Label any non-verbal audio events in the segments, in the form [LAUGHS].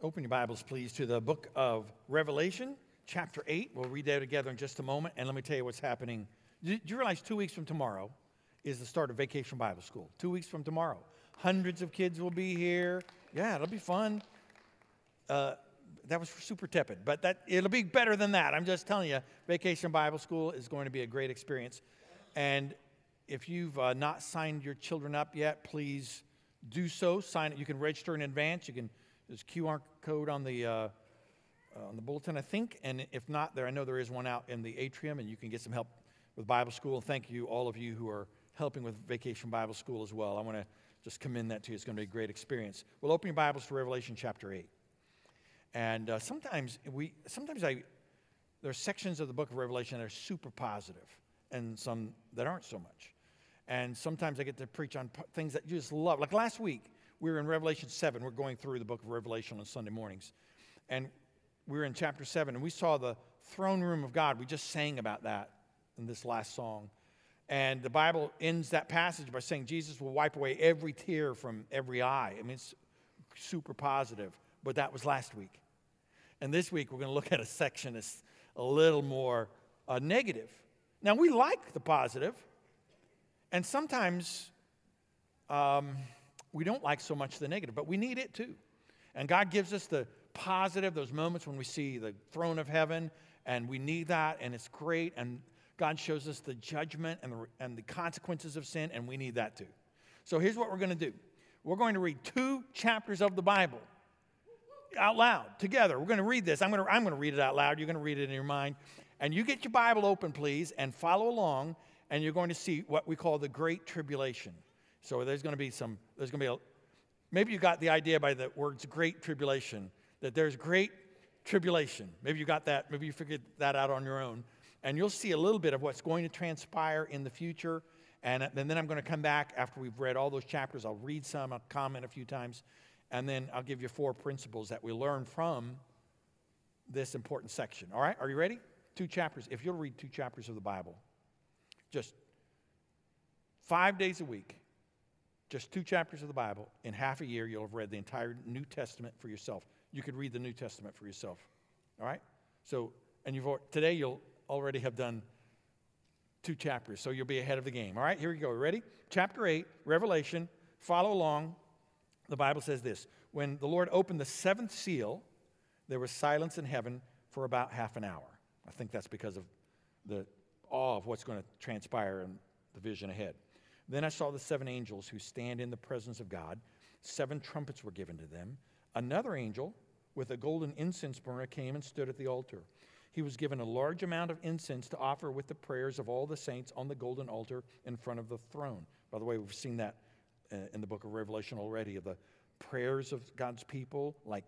Open your Bibles, please, to the book of Revelation, chapter 8. We'll read that together in just a moment. And let me tell you what's happening. Do you realize two weeks from tomorrow is the start of Vacation Bible School? Two weeks from tomorrow. Hundreds of kids will be here. Yeah, it'll be fun. Uh, that was super tepid, but that, it'll be better than that. I'm just telling you, Vacation Bible School is going to be a great experience. And if you've uh, not signed your children up yet, please do so. Sign it. You can register in advance. You can there's QR code on the, uh, uh, on the bulletin, I think. And if not, there I know there is one out in the atrium, and you can get some help with Bible school. Thank you, all of you who are helping with Vacation Bible School as well. I want to just commend that to you. It's going to be a great experience. We'll open your Bibles to Revelation chapter 8. And uh, sometimes we, sometimes I, there are sections of the book of Revelation that are super positive, and some that aren't so much. And sometimes I get to preach on things that you just love. Like last week, we were in Revelation 7. We're going through the book of Revelation on Sunday mornings. And we were in chapter 7, and we saw the throne room of God. We just sang about that in this last song. And the Bible ends that passage by saying Jesus will wipe away every tear from every eye. I mean, it's super positive, but that was last week. And this week, we're going to look at a section that's a little more uh, negative. Now, we like the positive, and sometimes um, we don't like so much the negative, but we need it too. And God gives us the positive, those moments when we see the throne of heaven, and we need that, and it's great. And God shows us the judgment and the, and the consequences of sin, and we need that too. So here's what we're going to do we're going to read two chapters of the Bible out loud together. We're going to read this. I'm going to, I'm going to read it out loud. You're going to read it in your mind. And you get your Bible open, please, and follow along, and you're going to see what we call the Great Tribulation. So there's going to be some, there's going to be a, maybe you got the idea by the words great tribulation, that there's great tribulation. Maybe you got that, maybe you figured that out on your own. And you'll see a little bit of what's going to transpire in the future. And, and then I'm going to come back after we've read all those chapters. I'll read some, I'll comment a few times, and then I'll give you four principles that we learn from this important section. All right, are you ready? Two chapters. If you'll read two chapters of the Bible, just five days a week, just two chapters of the Bible, in half a year, you'll have read the entire New Testament for yourself. You could read the New Testament for yourself. All right? So, and you've today you'll already have done two chapters, so you'll be ahead of the game. All right, here we go. Ready? Chapter 8, Revelation. Follow along. The Bible says this When the Lord opened the seventh seal, there was silence in heaven for about half an hour. I think that's because of the awe of what's going to transpire in the vision ahead. Then I saw the seven angels who stand in the presence of God. Seven trumpets were given to them. Another angel with a golden incense burner came and stood at the altar. He was given a large amount of incense to offer with the prayers of all the saints on the golden altar in front of the throne. By the way, we've seen that uh, in the book of Revelation already of the prayers of God's people, like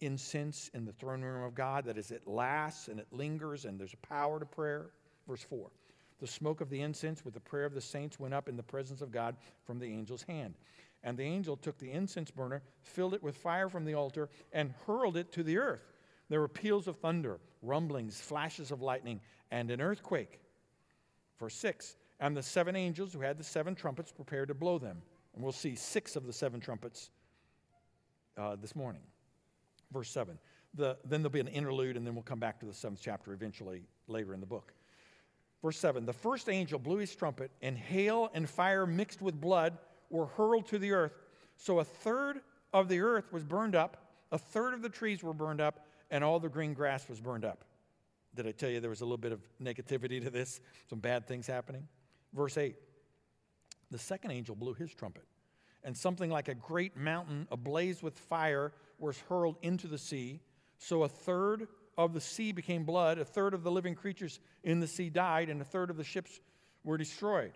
incense in the throne room of God, that is, it lasts and it lingers and there's a power to prayer. Verse 4 the smoke of the incense with the prayer of the saints went up in the presence of God from the angel's hand. And the angel took the incense burner, filled it with fire from the altar, and hurled it to the earth. There were peals of thunder, rumblings, flashes of lightning, and an earthquake. Verse 6 And the seven angels who had the seven trumpets prepared to blow them. And we'll see six of the seven trumpets uh, this morning. Verse 7. The, then there'll be an interlude, and then we'll come back to the seventh chapter eventually later in the book. Verse 7 The first angel blew his trumpet, and hail and fire mixed with blood were hurled to the earth. So a third of the earth was burned up, a third of the trees were burned up, and all the green grass was burned up. Did I tell you there was a little bit of negativity to this? Some bad things happening? Verse 8 The second angel blew his trumpet, and something like a great mountain ablaze with fire was hurled into the sea. So a third of the sea became blood, a third of the living creatures in the sea died, and a third of the ships were destroyed.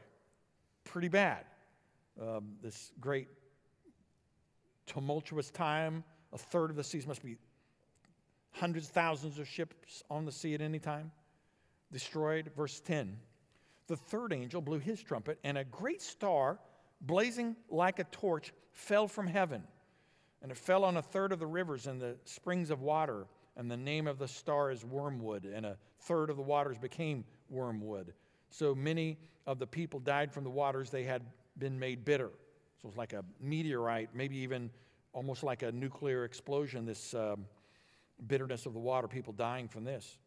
Pretty bad. Um, this great tumultuous time, a third of the seas must be hundreds, thousands of ships on the sea at any time, destroyed. Verse 10 The third angel blew his trumpet, and a great star, blazing like a torch, fell from heaven. And it fell on a third of the rivers and the springs of water and the name of the star is wormwood, and a third of the waters became wormwood. So many of the people died from the waters they had been made bitter. So it's like a meteorite, maybe even almost like a nuclear explosion, this um, bitterness of the water, people dying from this.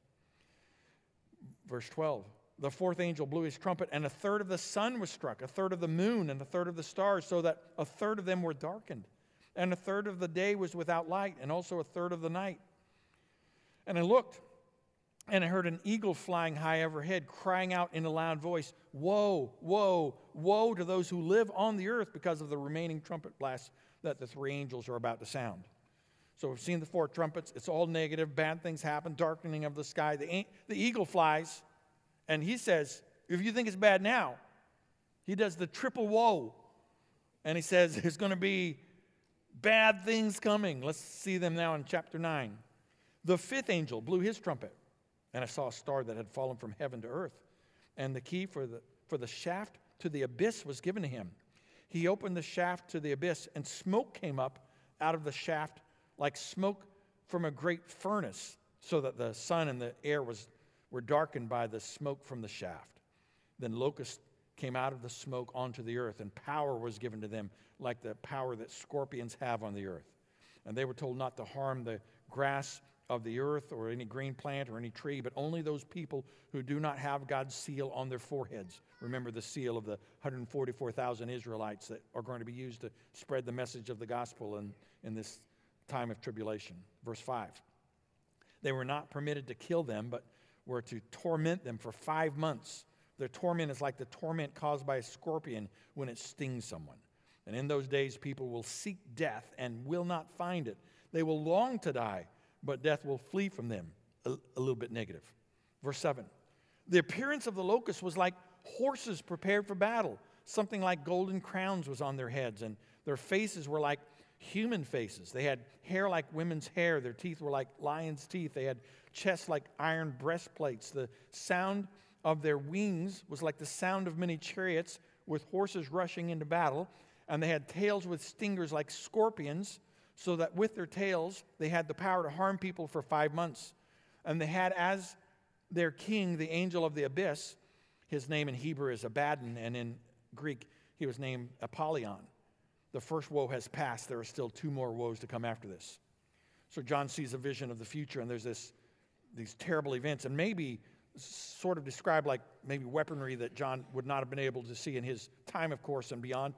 Verse 12 The fourth angel blew his trumpet, and a third of the sun was struck, a third of the moon, and a third of the stars, so that a third of them were darkened. And a third of the day was without light, and also a third of the night. And I looked, and I heard an eagle flying high overhead, crying out in a loud voice, Woe, woe, woe to those who live on the earth because of the remaining trumpet blasts that the three angels are about to sound. So we've seen the four trumpets. It's all negative. Bad things happen, darkening of the sky. The, the eagle flies, and he says, If you think it's bad now, he does the triple woe. And he says, There's going to be bad things coming. Let's see them now in chapter 9. The fifth angel blew his trumpet, and I saw a star that had fallen from heaven to earth. And the key for the, for the shaft to the abyss was given to him. He opened the shaft to the abyss, and smoke came up out of the shaft like smoke from a great furnace, so that the sun and the air was, were darkened by the smoke from the shaft. Then locusts came out of the smoke onto the earth, and power was given to them, like the power that scorpions have on the earth. And they were told not to harm the grass of the earth or any green plant or any tree, but only those people who do not have God's seal on their foreheads. Remember the seal of the 144,000 Israelites that are going to be used to spread the message of the gospel in, in this time of tribulation. Verse 5. They were not permitted to kill them, but were to torment them for five months. Their torment is like the torment caused by a scorpion when it stings someone. And in those days, people will seek death and will not find it. They will long to die, but death will flee from them. A, a little bit negative. Verse 7. The appearance of the locusts was like horses prepared for battle. Something like golden crowns was on their heads, and their faces were like human faces. They had hair like women's hair. Their teeth were like lions' teeth. They had chests like iron breastplates. The sound of their wings was like the sound of many chariots with horses rushing into battle. And they had tails with stingers like scorpions, so that with their tails they had the power to harm people for five months. And they had as their king the angel of the abyss. His name in Hebrew is Abaddon, and in Greek he was named Apollyon the first woe has passed. There are still two more woes to come after this. So John sees a vision of the future, and there's this, these terrible events, and maybe sort of described like maybe weaponry that John would not have been able to see in his time, of course, and beyond,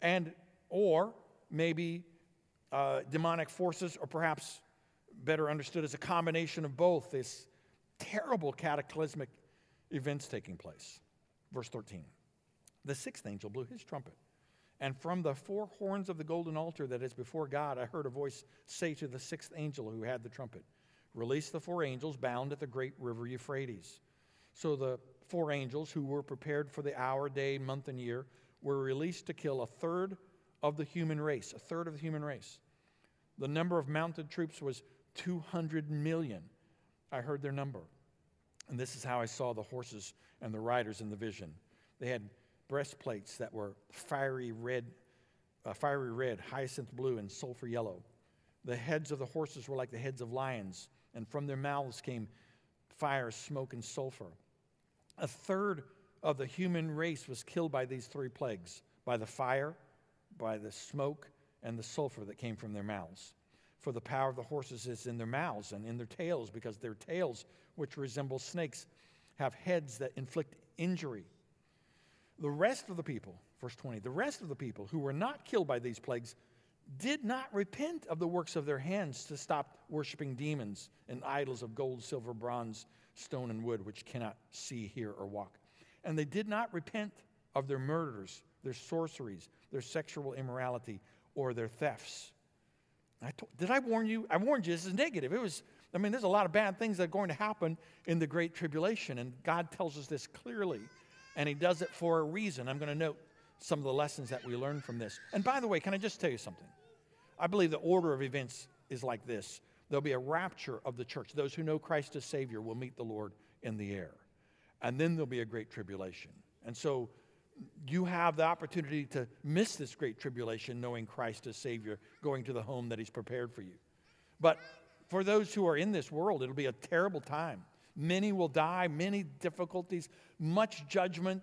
and or maybe uh, demonic forces, or perhaps better understood as a combination of both. This terrible cataclysmic events taking place. Verse 13. The sixth angel blew his trumpet and from the four horns of the golden altar that is before God, I heard a voice say to the sixth angel who had the trumpet, Release the four angels bound at the great river Euphrates. So the four angels who were prepared for the hour, day, month, and year were released to kill a third of the human race, a third of the human race. The number of mounted troops was 200 million. I heard their number. And this is how I saw the horses and the riders in the vision. They had breastplates that were fiery red, uh, fiery red, hyacinth blue, and sulfur yellow. The heads of the horses were like the heads of lions, and from their mouths came fire, smoke, and sulfur. A third of the human race was killed by these three plagues by the fire, by the smoke, and the sulfur that came from their mouths. For the power of the horses is in their mouths and in their tails, because their tails, which resemble snakes, have heads that inflict injury. The rest of the people, verse 20, the rest of the people who were not killed by these plagues did not repent of the works of their hands to stop worshiping demons and idols of gold, silver, bronze, stone, and wood, which cannot see, hear, or walk. And they did not repent of their murders, their sorceries, their sexual immorality, or their thefts. I told, did I warn you? I warned you this is negative. It was, I mean, there's a lot of bad things that are going to happen in the Great Tribulation, and God tells us this clearly and he does it for a reason. I'm going to note some of the lessons that we learn from this. And by the way, can I just tell you something? I believe the order of events is like this there'll be a rapture of the church. Those who know Christ as Savior will meet the Lord in the air. And then there'll be a great tribulation. And so you have the opportunity to miss this great tribulation knowing Christ as Savior, going to the home that He's prepared for you. But for those who are in this world, it'll be a terrible time. Many will die, many difficulties, much judgment.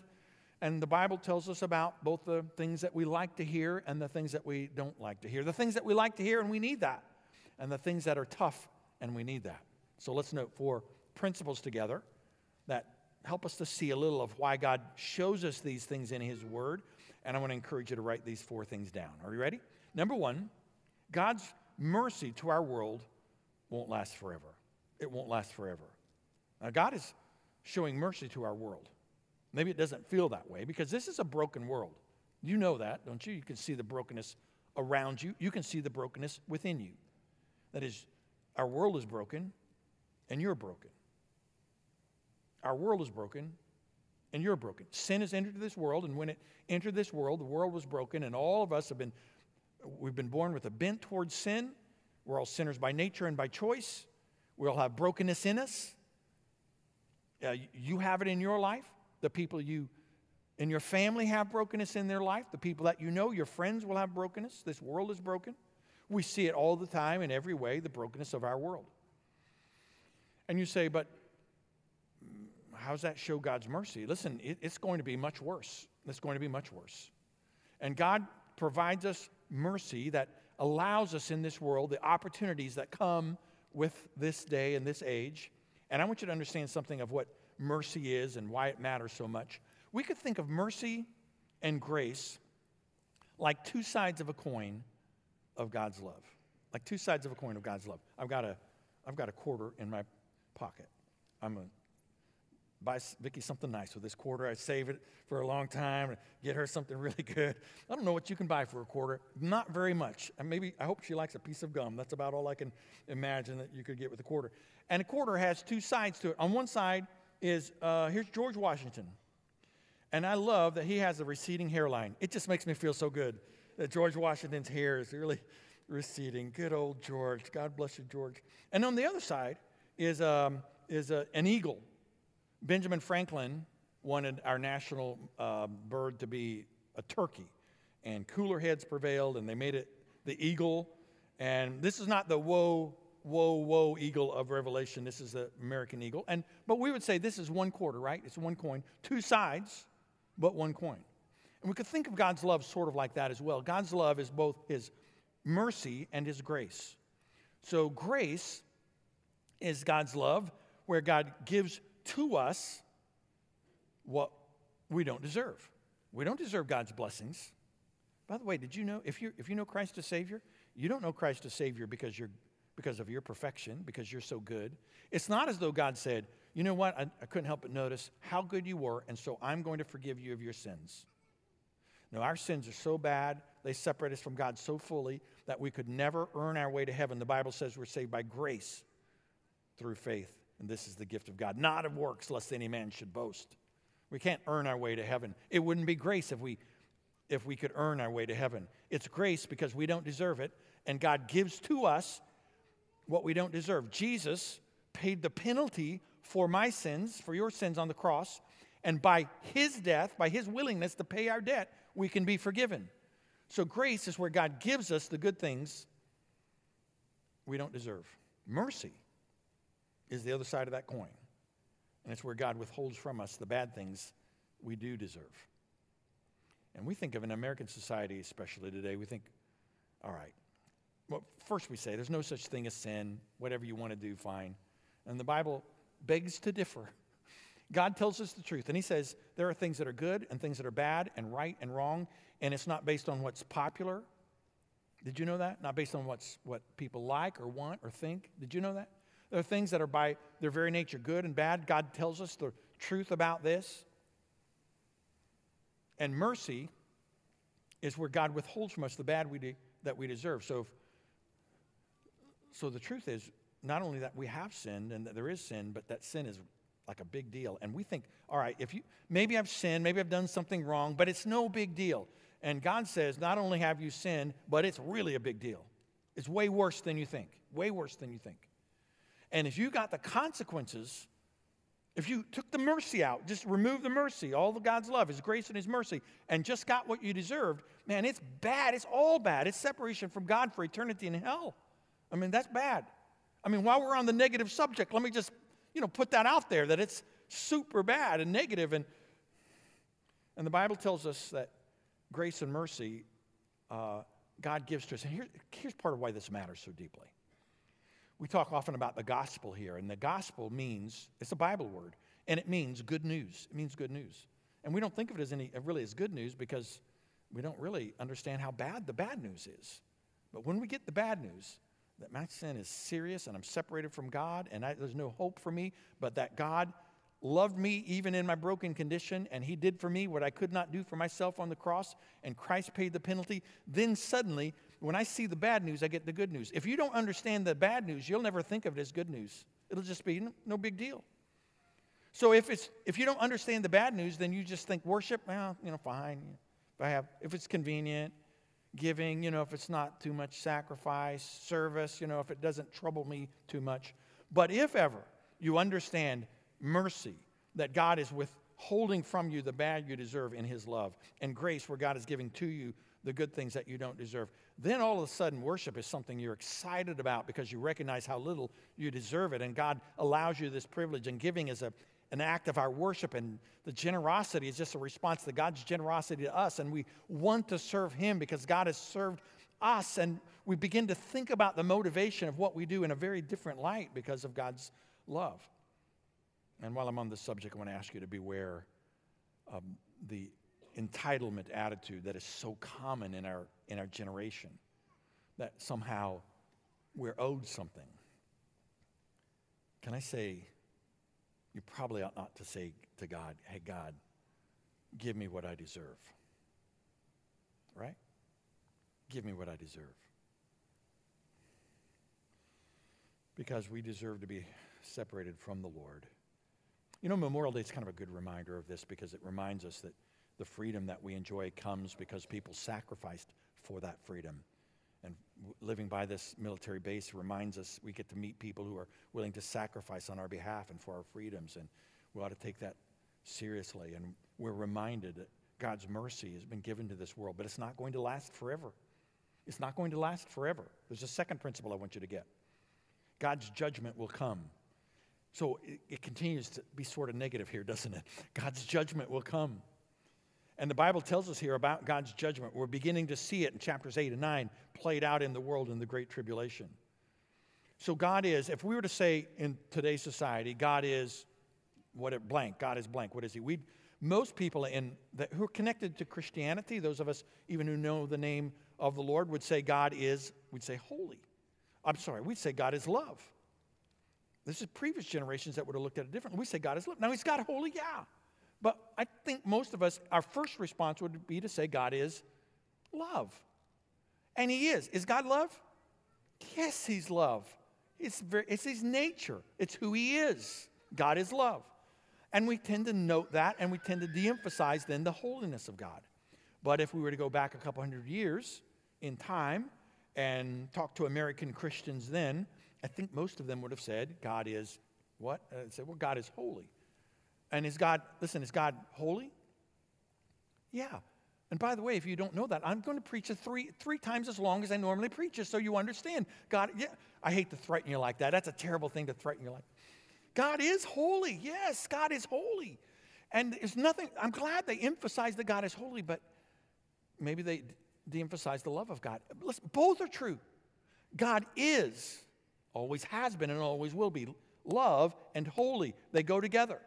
And the Bible tells us about both the things that we like to hear and the things that we don't like to hear. The things that we like to hear, and we need that, and the things that are tough, and we need that. So let's note four principles together that help us to see a little of why God shows us these things in His Word. And I want to encourage you to write these four things down. Are you ready? Number one, God's mercy to our world won't last forever. It won't last forever. Now, God is showing mercy to our world. Maybe it doesn't feel that way because this is a broken world. You know that, don't you? You can see the brokenness around you, you can see the brokenness within you. That is, our world is broken and you're broken. Our world is broken and you're broken. Sin has entered this world, and when it entered this world, the world was broken, and all of us have been, we've been born with a bent towards sin. We're all sinners by nature and by choice. We all have brokenness in us. Uh, you have it in your life. The people you in your family have brokenness in their life. The people that you know, your friends will have brokenness. This world is broken. We see it all the time in every way, the brokenness of our world. And you say, but how does that show God's mercy? Listen, it, it's going to be much worse. It's going to be much worse. And God provides us mercy that allows us in this world the opportunities that come with this day and this age. And I want you to understand something of what mercy is and why it matters so much. We could think of mercy and grace like two sides of a coin of God's love. Like two sides of a coin of God's love. I've got a, I've got a quarter in my pocket. I'm a buy Vicky something nice with this quarter. I save it for a long time and get her something [LAUGHS] really good. I don't know what you can buy for a quarter. Not very much. And maybe I hope she likes a piece of gum. That's about all I can imagine that you could get with a quarter. And a quarter has two sides to it. On one side is uh, here's George Washington. And I love that he has a receding hairline. It just makes me feel so good that George Washington's hair is really receding. Good old George. God bless you, George. And on the other side is, um, is a, an eagle. Benjamin Franklin wanted our national uh, bird to be a turkey, and cooler heads prevailed, and they made it the eagle. And this is not the woe, woe, woe eagle of Revelation. This is the American eagle. And but we would say this is one quarter, right? It's one coin, two sides, but one coin. And we could think of God's love sort of like that as well. God's love is both His mercy and His grace. So grace is God's love, where God gives to us what we don't deserve. We don't deserve God's blessings. By the way, did you know if you if you know Christ as Savior, you don't know Christ as Savior because you're because of your perfection, because you're so good. It's not as though God said, you know what, I, I couldn't help but notice how good you were, and so I'm going to forgive you of your sins. No, our sins are so bad, they separate us from God so fully that we could never earn our way to heaven. The Bible says we're saved by grace through faith and this is the gift of God, not of works, lest any man should boast. We can't earn our way to heaven. It wouldn't be grace if we if we could earn our way to heaven. It's grace because we don't deserve it, and God gives to us what we don't deserve. Jesus paid the penalty for my sins, for your sins on the cross, and by his death, by his willingness to pay our debt, we can be forgiven. So grace is where God gives us the good things we don't deserve. Mercy is the other side of that coin. And it's where God withholds from us the bad things we do deserve. And we think of an American society, especially today, we think, all right, well, first we say there's no such thing as sin. Whatever you want to do, fine. And the Bible begs to differ. God tells us the truth, and He says there are things that are good and things that are bad and right and wrong, and it's not based on what's popular. Did you know that? Not based on what's, what people like or want or think. Did you know that? There are things that are by their very nature good and bad. God tells us the truth about this. And mercy is where God withholds from us the bad we de- that we deserve. So, if, so the truth is not only that we have sinned and that there is sin, but that sin is like a big deal. And we think, all right, if you maybe I've sinned, maybe I've done something wrong, but it's no big deal. And God says, not only have you sinned, but it's really a big deal. It's way worse than you think. Way worse than you think. And if you got the consequences, if you took the mercy out, just remove the mercy, all of God's love, His grace and His mercy, and just got what you deserved, man, it's bad. It's all bad. It's separation from God for eternity in hell. I mean, that's bad. I mean, while we're on the negative subject, let me just, you know, put that out there that it's super bad and negative. and And the Bible tells us that grace and mercy uh, God gives to us. And here, here's part of why this matters so deeply. We talk often about the gospel here, and the gospel means, it's a Bible word, and it means good news. It means good news. And we don't think of it as any, uh, really as good news because we don't really understand how bad the bad news is. But when we get the bad news, that my sin is serious and I'm separated from God and I, there's no hope for me, but that God loved me even in my broken condition, and He did for me what I could not do for myself on the cross, and Christ paid the penalty, then suddenly, when I see the bad news, I get the good news. If you don't understand the bad news, you'll never think of it as good news. It'll just be no big deal. So if it's if you don't understand the bad news, then you just think worship, well, you know, fine. If I have if it's convenient, giving, you know, if it's not too much sacrifice, service, you know, if it doesn't trouble me too much. But if ever you understand mercy, that God is withholding from you the bad you deserve in His love, and grace where God is giving to you the good things that you don't deserve. Then all of a sudden, worship is something you're excited about because you recognize how little you deserve it, and God allows you this privilege, and giving is a an act of our worship, and the generosity is just a response to God's generosity to us. And we want to serve Him because God has served us, and we begin to think about the motivation of what we do in a very different light because of God's love. And while I'm on this subject, I want to ask you to beware of the entitlement attitude that is so common in our, in our generation that somehow we're owed something. Can I say, you probably ought not to say to God, hey, God, give me what I deserve. Right? Give me what I deserve. Because we deserve to be separated from the Lord. You know, Memorial Day is kind of a good reminder of this because it reminds us that the freedom that we enjoy comes because people sacrificed for that freedom. And living by this military base reminds us we get to meet people who are willing to sacrifice on our behalf and for our freedoms. And we ought to take that seriously. And we're reminded that God's mercy has been given to this world, but it's not going to last forever. It's not going to last forever. There's a second principle I want you to get God's judgment will come. So it, it continues to be sort of negative here, [LAUGHS] doesn't it? God's judgment will come. And the Bible tells us here about God's judgment. We're beginning to see it in chapters 8 and 9 played out in the world in the Great Tribulation. So, God is, if we were to say in today's society, God is what it blank, God is blank, what is He? we most people in the, who are connected to Christianity, those of us even who know the name of the Lord, would say God is, we'd say holy. I'm sorry, we'd say God is love. This is previous generations that would have looked at it differently. We say God is love. Now, He's God holy, yeah. But I think most of us, our first response would be to say God is love. And He is. Is God love? Yes, He's love. It's, very, it's His nature, it's who He is. God is love. And we tend to note that and we tend to de emphasize then the holiness of God. But if we were to go back a couple hundred years in time and talk to American Christians then, I think most of them would have said, God is what? Uh, said, well, God is holy. And is God, listen, is God holy? Yeah. And by the way, if you don't know that, I'm going to preach it three, three times as long as I normally preach, just so you understand. God, yeah, I hate to threaten you like that. That's a terrible thing to threaten you like. God is holy. Yes, God is holy. And there's nothing, I'm glad they emphasize that God is holy, but maybe they de emphasize the love of God. Listen, both are true. God is always has been and always will be. Love and holy, they go together.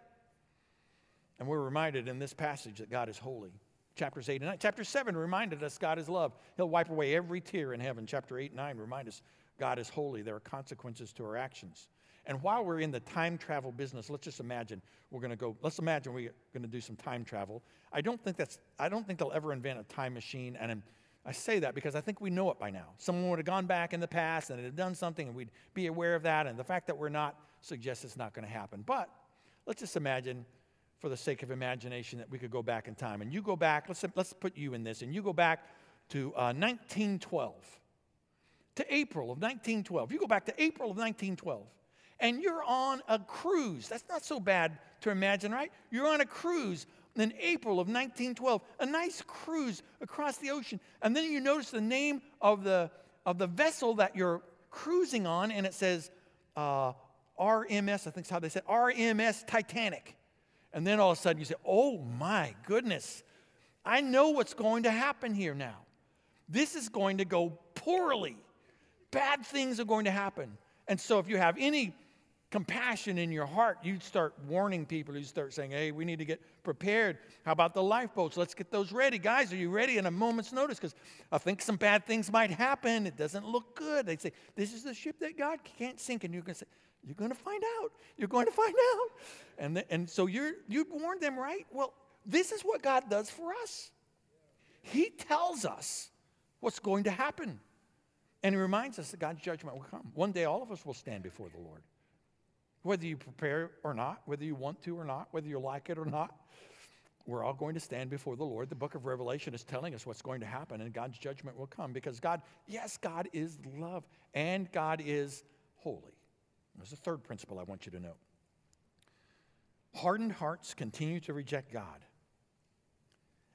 And we're reminded in this passage that God is holy. Chapters 8 and 9. Chapter 7 reminded us God is love. He'll wipe away every tear in heaven. Chapter 8 and 9 remind us God is holy. There are consequences to our actions. And while we're in the time travel business, let's just imagine we're going to go, let's imagine we're going to do some time travel. I don't think that's, I don't think they'll ever invent a time machine and I say that because I think we know it by now. Someone would have gone back in the past and had done something, and we'd be aware of that. And the fact that we're not suggests it's not going to happen. But let's just imagine, for the sake of imagination, that we could go back in time. And you go back, let's, let's put you in this, and you go back to uh, 1912, to April of 1912. You go back to April of 1912, and you're on a cruise. That's not so bad to imagine, right? You're on a cruise in April of 1912, a nice cruise across the ocean. And then you notice the name of the, of the vessel that you're cruising on, and it says uh, RMS, I think is how they said, RMS Titanic. And then all of a sudden you say, oh my goodness, I know what's going to happen here now. This is going to go poorly. Bad things are going to happen. And so, if you have any compassion in your heart, you start warning people. You start saying, hey, we need to get prepared. How about the lifeboats? Let's get those ready. Guys, are you ready in a moment's notice? Because I think some bad things might happen. It doesn't look good. They say, this is the ship that God can't sink. And you're going to say, you're going to find out. You're going to find out. And, the, and so you're, you warned them, right? Well, this is what God does for us. He tells us what's going to happen. And he reminds us that God's judgment will come. One day, all of us will stand before the Lord. Whether you prepare or not, whether you want to or not, whether you like it or not, we're all going to stand before the Lord. The book of Revelation is telling us what's going to happen, and God's judgment will come because God, yes, God is love and God is holy. There's a third principle I want you to know. Hardened hearts continue to reject God.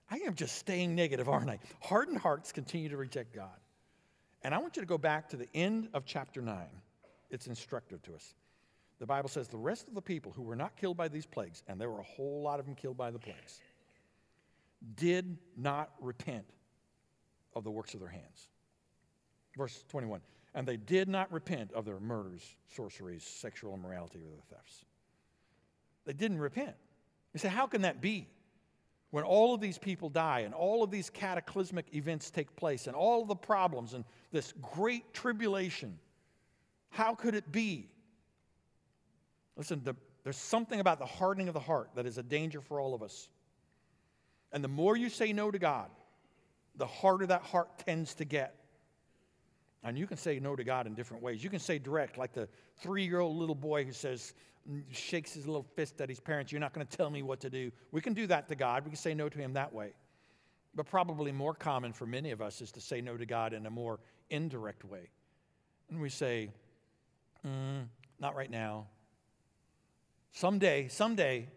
I am just staying negative, aren't I? Hardened hearts continue to reject God. And I want you to go back to the end of chapter 9. It's instructive to us the Bible says the rest of the people who were not killed by these plagues, and there were a whole lot of them killed by the plagues, did not repent of the works of their hands. Verse 21 And they did not repent of their murders, sorceries, sexual immorality, or their thefts. They didn't repent. You say, how can that be? When all of these people die and all of these cataclysmic events take place and all of the problems and this great tribulation, how could it be Listen, the, there's something about the hardening of the heart that is a danger for all of us. And the more you say no to God, the harder that heart tends to get. And you can say no to God in different ways. You can say direct, like the three year old little boy who says, shakes his little fist at his parents, You're not going to tell me what to do. We can do that to God. We can say no to Him that way. But probably more common for many of us is to say no to God in a more indirect way. And we say, mm, Not right now. Someday, someday,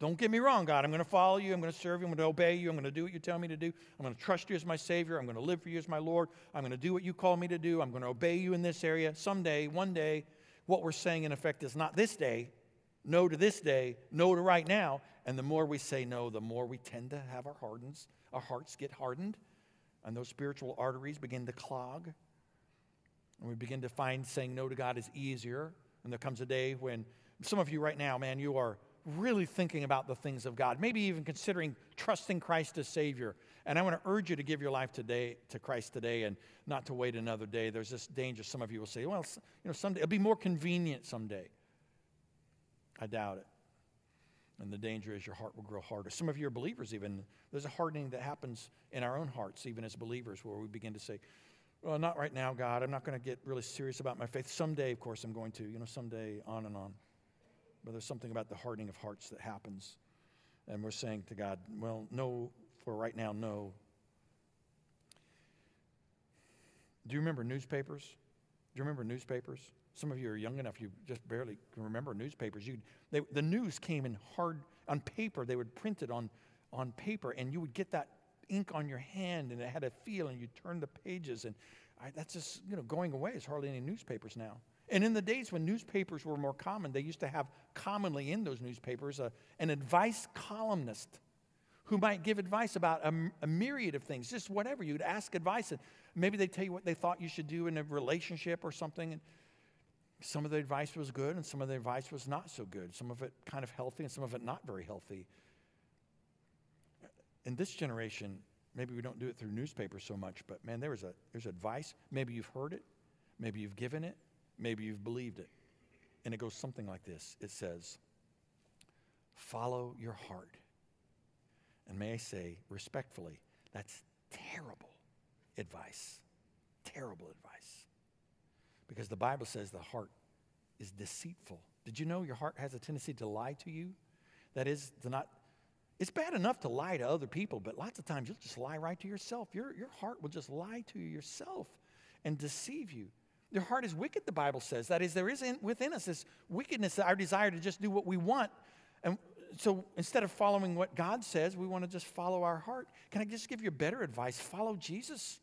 don't get me wrong, God. I'm going to follow you. I'm going to serve you. I'm going to obey you. I'm going to do what you tell me to do. I'm going to trust you as my Savior. I'm going to live for you as my Lord. I'm going to do what you call me to do. I'm going to obey you in this area. Someday, one day, what we're saying in effect is not this day, no to this day, no to right now. And the more we say no, the more we tend to have our hardens, our hearts get hardened, and those spiritual arteries begin to clog. And we begin to find saying no to God is easier. And there comes a day when some of you right now, man, you are really thinking about the things of God, maybe even considering trusting Christ as Savior. And I want to urge you to give your life today to Christ today and not to wait another day. There's this danger. Some of you will say, well, you know, someday it'll be more convenient someday. I doubt it. And the danger is your heart will grow harder. Some of you are believers, even. There's a hardening that happens in our own hearts, even as believers, where we begin to say, well, not right now, God. I'm not going to get really serious about my faith. Someday, of course, I'm going to. You know, someday, on and on. But there's something about the hardening of hearts that happens. And we're saying to God, well, no, for right now, no. Do you remember newspapers? Do you remember newspapers? Some of you are young enough, you just barely can remember newspapers. You, they, the news came in hard, on paper. They would print it on, on paper, and you would get that ink on your hand, and it had a feel, and you turn the pages, and I, that's just you know going away. There's hardly any newspapers now. And in the days when newspapers were more common, they used to have commonly in those newspapers a, an advice columnist who might give advice about a, a, myriad of things, just whatever. You'd ask advice, and maybe they'd tell you what they thought you should do in a relationship or something. And some of the advice was good, and some of the advice was not so good. Some of it kind of healthy, and some of it not very healthy. In this generation, maybe we don't do it through newspapers so much, but man, there was a, there's advice. Maybe you've heard it, maybe you've given it, Maybe you've believed it. And it goes something like this it says, Follow your heart. And may I say respectfully, that's terrible advice. Terrible advice. Because the Bible says the heart is deceitful. Did you know your heart has a tendency to lie to you? That is, to not. It's bad enough to lie to other people, but lots of times you'll just lie right to yourself. Your, your heart will just lie to yourself and deceive you. Your heart is wicked, the Bible says. That is, there is in, within us this wickedness, our desire to just do what we want. And so instead of following what God says, we want to just follow our heart. Can I just give you better advice? Follow Jesus,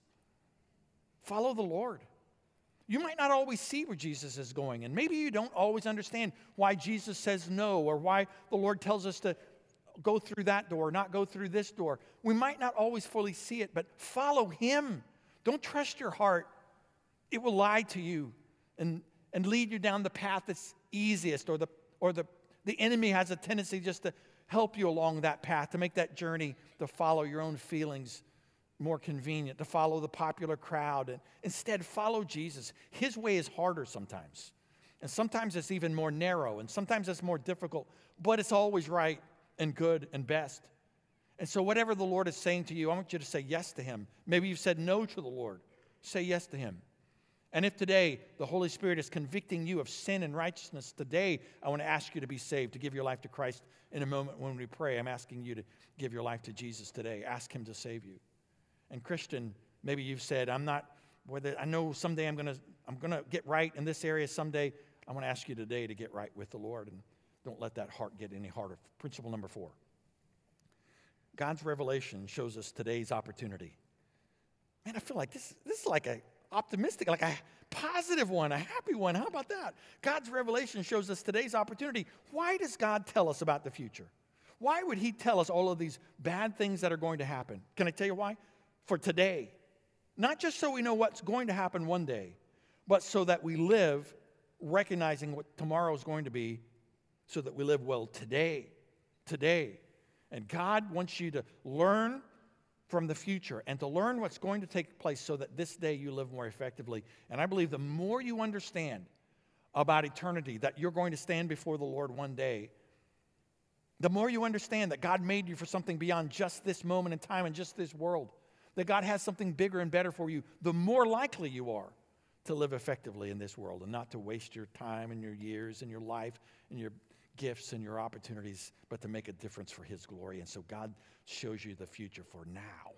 follow the Lord. You might not always see where Jesus is going, and maybe you don't always understand why Jesus says no or why the Lord tells us to go through that door, not go through this door. We might not always fully see it, but follow Him. Don't trust your heart, it will lie to you and, and lead you down the path that's easiest, or, the, or the, the enemy has a tendency just to help you along that path, to make that journey to follow your own feelings more convenient, to follow the popular crowd. And instead, follow Jesus. His way is harder sometimes. And sometimes it's even more narrow, and sometimes it's more difficult, but it's always right and good and best. And so, whatever the Lord is saying to you, I want you to say yes to Him. Maybe you've said no to the Lord. Say yes to Him. And if today the Holy Spirit is convicting you of sin and righteousness, today I want to ask you to be saved, to give your life to Christ in a moment when we pray. I'm asking you to give your life to Jesus today. Ask Him to save you. And, Christian, maybe you've said, I'm not, whether I know someday I'm going to I'm going to get right in this area someday. I want to ask you today to get right with the Lord and don't let that heart get any harder. Principle number four God's revelation shows us today's opportunity. Man, I feel like this, this is like a optimistic, like a positive one, a happy one. How about that? God's revelation shows us today's opportunity. Why does God tell us about the future? Why would He tell us all of these bad things that are going to happen? Can I tell you why? For today. Not just so we know what's going to happen one day, but so that we live recognizing what tomorrow is going to be so that we live well today. Today. And God wants you to learn from the future and to learn what's going to take place so that this day you live more effectively. And I believe the more you understand about eternity, that you're going to stand before the Lord one day, the more you understand that God made you for something beyond just this moment in time and just this world, that God has something bigger and better for you, the more likely you are to live effectively in this world and not to waste your time and your years and your life and your gifts and your opportunities, but to make a difference for His glory. And so God shows you the future for now.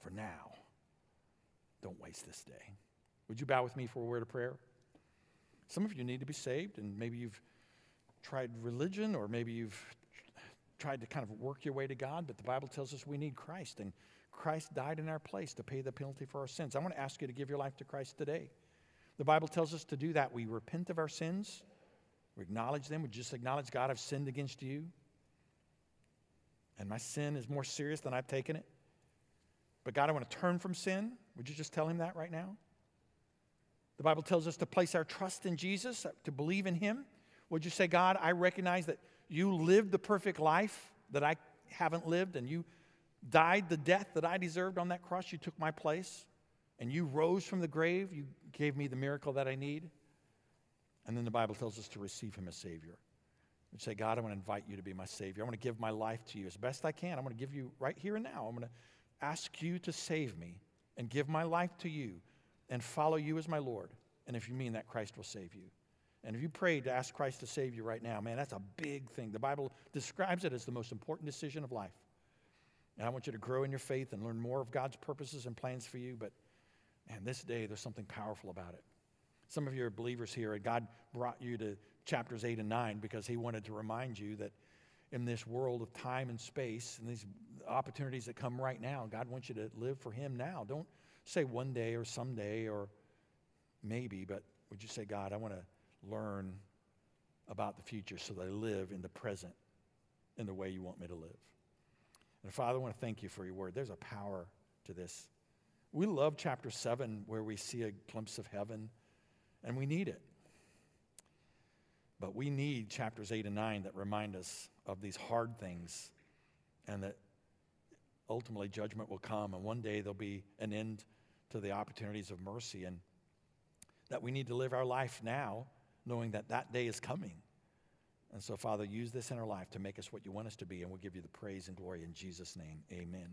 For now. Don't waste this day. Would you bow with me for a word of prayer? Some of you need to be saved, and maybe you've tried religion, or maybe you've tried to kind of work your way to God, but the Bible tells us we need Christ, and Christ died in our place to pay the penalty for our sins. I want to ask you to give your life to Christ today. The Bible tells us to do that. We repent of our sins, we acknowledge them, we just acknowledge, God, I've sinned against you, and my sin is more serious than I've taken it. But God, I want to turn from sin. Would you just tell him that right now? The Bible tells us to place our trust in Jesus, to believe in him. Would you say, God, I recognize that you lived the perfect life that I haven't lived, and you died the death that I deserved on that cross. You took my place, and you rose from the grave. You gave me the miracle that I need. And then the Bible tells us to receive him as Savior. And say, God, I want to invite you to be my Savior. I want to give my life to you as best I can. I'm going to give you right here and now. I'm going to ask you to save me and give my life to you and follow you as my Lord. And if you mean that, Christ will save you. And if you prayed to ask Christ to save you right now, man, that's a big thing. The Bible describes it as the most important decision of life. And I want you to grow in your faith and learn more of God's purposes and plans for you. But, man, this day there's something powerful about it. Some of you are believers here, and God brought you to chapters 8 and 9 because He wanted to remind you that in this world of time and space and these opportunities that come right now, God wants you to live for Him now. Don't say one day or someday or maybe, but would you say, God, I want to learn about the future so that I live in the present in the way you want me to live. And Father, I want to thank you for your word. There's a power to this. We love chapter 7 where we see a glimpse of heaven, and we need it. But we need chapters 8 and 9 that remind us of these hard things and that ultimately judgment will come, and one day there'll be an end to the opportunities of mercy, and that we need to live our life now knowing that that day is coming. And so, Father, use this in our life to make us what you want us to be, and we'll give you the praise and glory in Jesus' name. Amen.